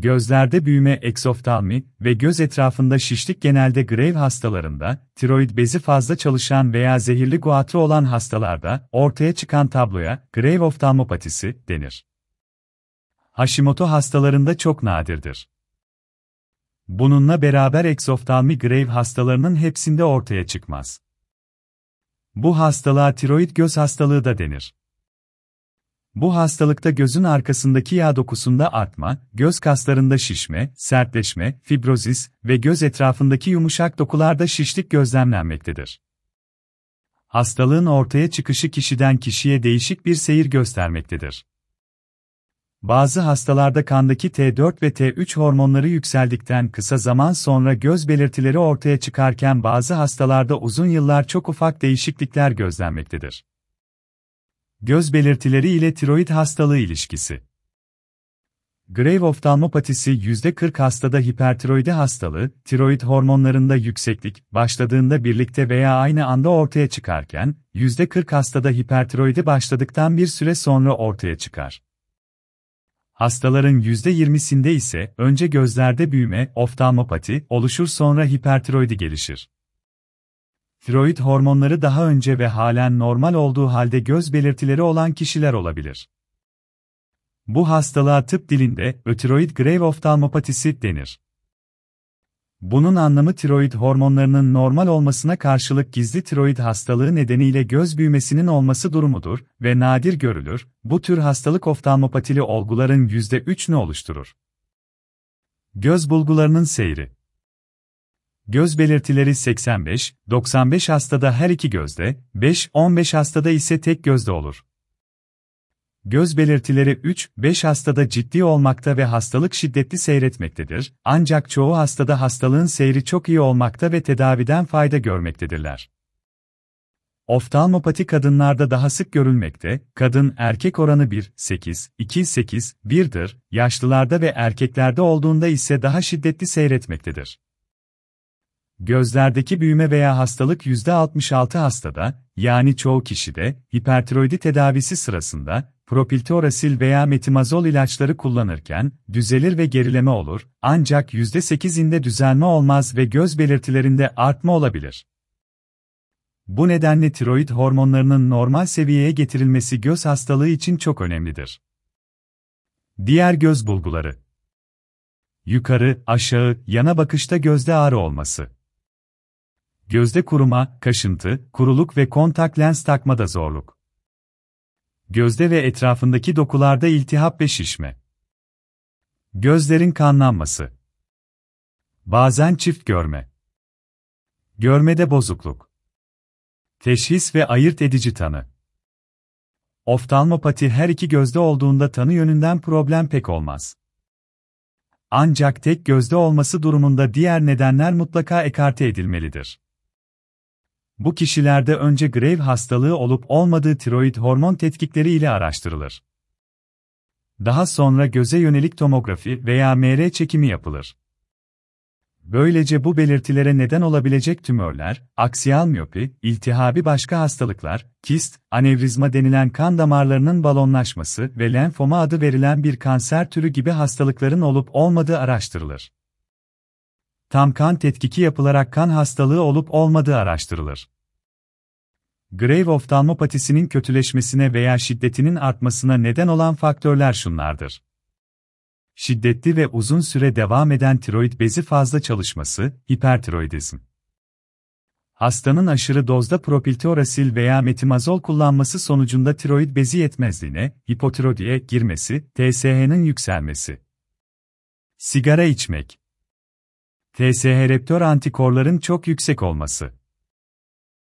Gözlerde büyüme eksoftalmi ve göz etrafında şişlik genelde Graves hastalarında, tiroid bezi fazla çalışan veya zehirli guatr olan hastalarda ortaya çıkan tabloya Graves oftalmopatisi denir. Hashimoto hastalarında çok nadirdir. Bununla beraber eksoftalmi Graves hastalarının hepsinde ortaya çıkmaz. Bu hastalığa tiroid göz hastalığı da denir. Bu hastalıkta gözün arkasındaki yağ dokusunda artma, göz kaslarında şişme, sertleşme, fibrozis ve göz etrafındaki yumuşak dokularda şişlik gözlemlenmektedir. Hastalığın ortaya çıkışı kişiden kişiye değişik bir seyir göstermektedir. Bazı hastalarda kandaki T4 ve T3 hormonları yükseldikten kısa zaman sonra göz belirtileri ortaya çıkarken bazı hastalarda uzun yıllar çok ufak değişiklikler gözlenmektedir. Göz belirtileri ile tiroid hastalığı ilişkisi. Grave oftalmopatisi %40 hastada hipertiroidi hastalığı, tiroid hormonlarında yükseklik, başladığında birlikte veya aynı anda ortaya çıkarken, %40 hastada hipertiroidi başladıktan bir süre sonra ortaya çıkar. Hastaların %20'sinde ise önce gözlerde büyüme, oftalmopati oluşur sonra hipertiroidi gelişir. Tiroid hormonları daha önce ve halen normal olduğu halde göz belirtileri olan kişiler olabilir. Bu hastalığa tıp dilinde ötiroid Grave oftalmopatisi denir. Bunun anlamı tiroid hormonlarının normal olmasına karşılık gizli tiroid hastalığı nedeniyle göz büyümesinin olması durumudur ve nadir görülür. Bu tür hastalık oftalmopatili olguların %3'ünü oluşturur. Göz bulgularının seyri Göz belirtileri 85-95 hastada her iki gözde, 5-15 hastada ise tek gözde olur. Göz belirtileri 3-5 hastada ciddi olmakta ve hastalık şiddetli seyretmektedir, ancak çoğu hastada hastalığın seyri çok iyi olmakta ve tedaviden fayda görmektedirler. Oftalmopati kadınlarda daha sık görülmekte, kadın erkek oranı 1-8-2-8-1'dir, yaşlılarda ve erkeklerde olduğunda ise daha şiddetli seyretmektedir. Gözlerdeki büyüme veya hastalık %66 hastada, yani çoğu kişide, hipertiroidi tedavisi sırasında, propiltorasil veya metimazol ilaçları kullanırken, düzelir ve gerileme olur, ancak %8'inde düzelme olmaz ve göz belirtilerinde artma olabilir. Bu nedenle tiroid hormonlarının normal seviyeye getirilmesi göz hastalığı için çok önemlidir. Diğer göz bulguları Yukarı, aşağı, yana bakışta gözde ağrı olması Gözde kuruma, kaşıntı, kuruluk ve kontak lens takmada zorluk. Gözde ve etrafındaki dokularda iltihap ve şişme. Gözlerin kanlanması. Bazen çift görme. Görmede bozukluk. Teşhis ve ayırt edici tanı. Oftalmopati her iki gözde olduğunda tanı yönünden problem pek olmaz. Ancak tek gözde olması durumunda diğer nedenler mutlaka ekarte edilmelidir. Bu kişilerde önce Grave hastalığı olup olmadığı tiroid hormon tetkikleri ile araştırılır. Daha sonra göze yönelik tomografi veya MR çekimi yapılır. Böylece bu belirtilere neden olabilecek tümörler, aksiyal miyopi, iltihabi başka hastalıklar, kist, anevrizma denilen kan damarlarının balonlaşması ve lenfoma adı verilen bir kanser türü gibi hastalıkların olup olmadığı araştırılır tam kan tetkiki yapılarak kan hastalığı olup olmadığı araştırılır. Grave oftalmopatisinin kötüleşmesine veya şiddetinin artmasına neden olan faktörler şunlardır. Şiddetli ve uzun süre devam eden tiroid bezi fazla çalışması, hipertiroidizm. Hastanın aşırı dozda propiltorasil veya metimazol kullanması sonucunda tiroid bezi yetmezliğine, hipotirodiye girmesi, TSH'nin yükselmesi. Sigara içmek, TSH reptör antikorların çok yüksek olması.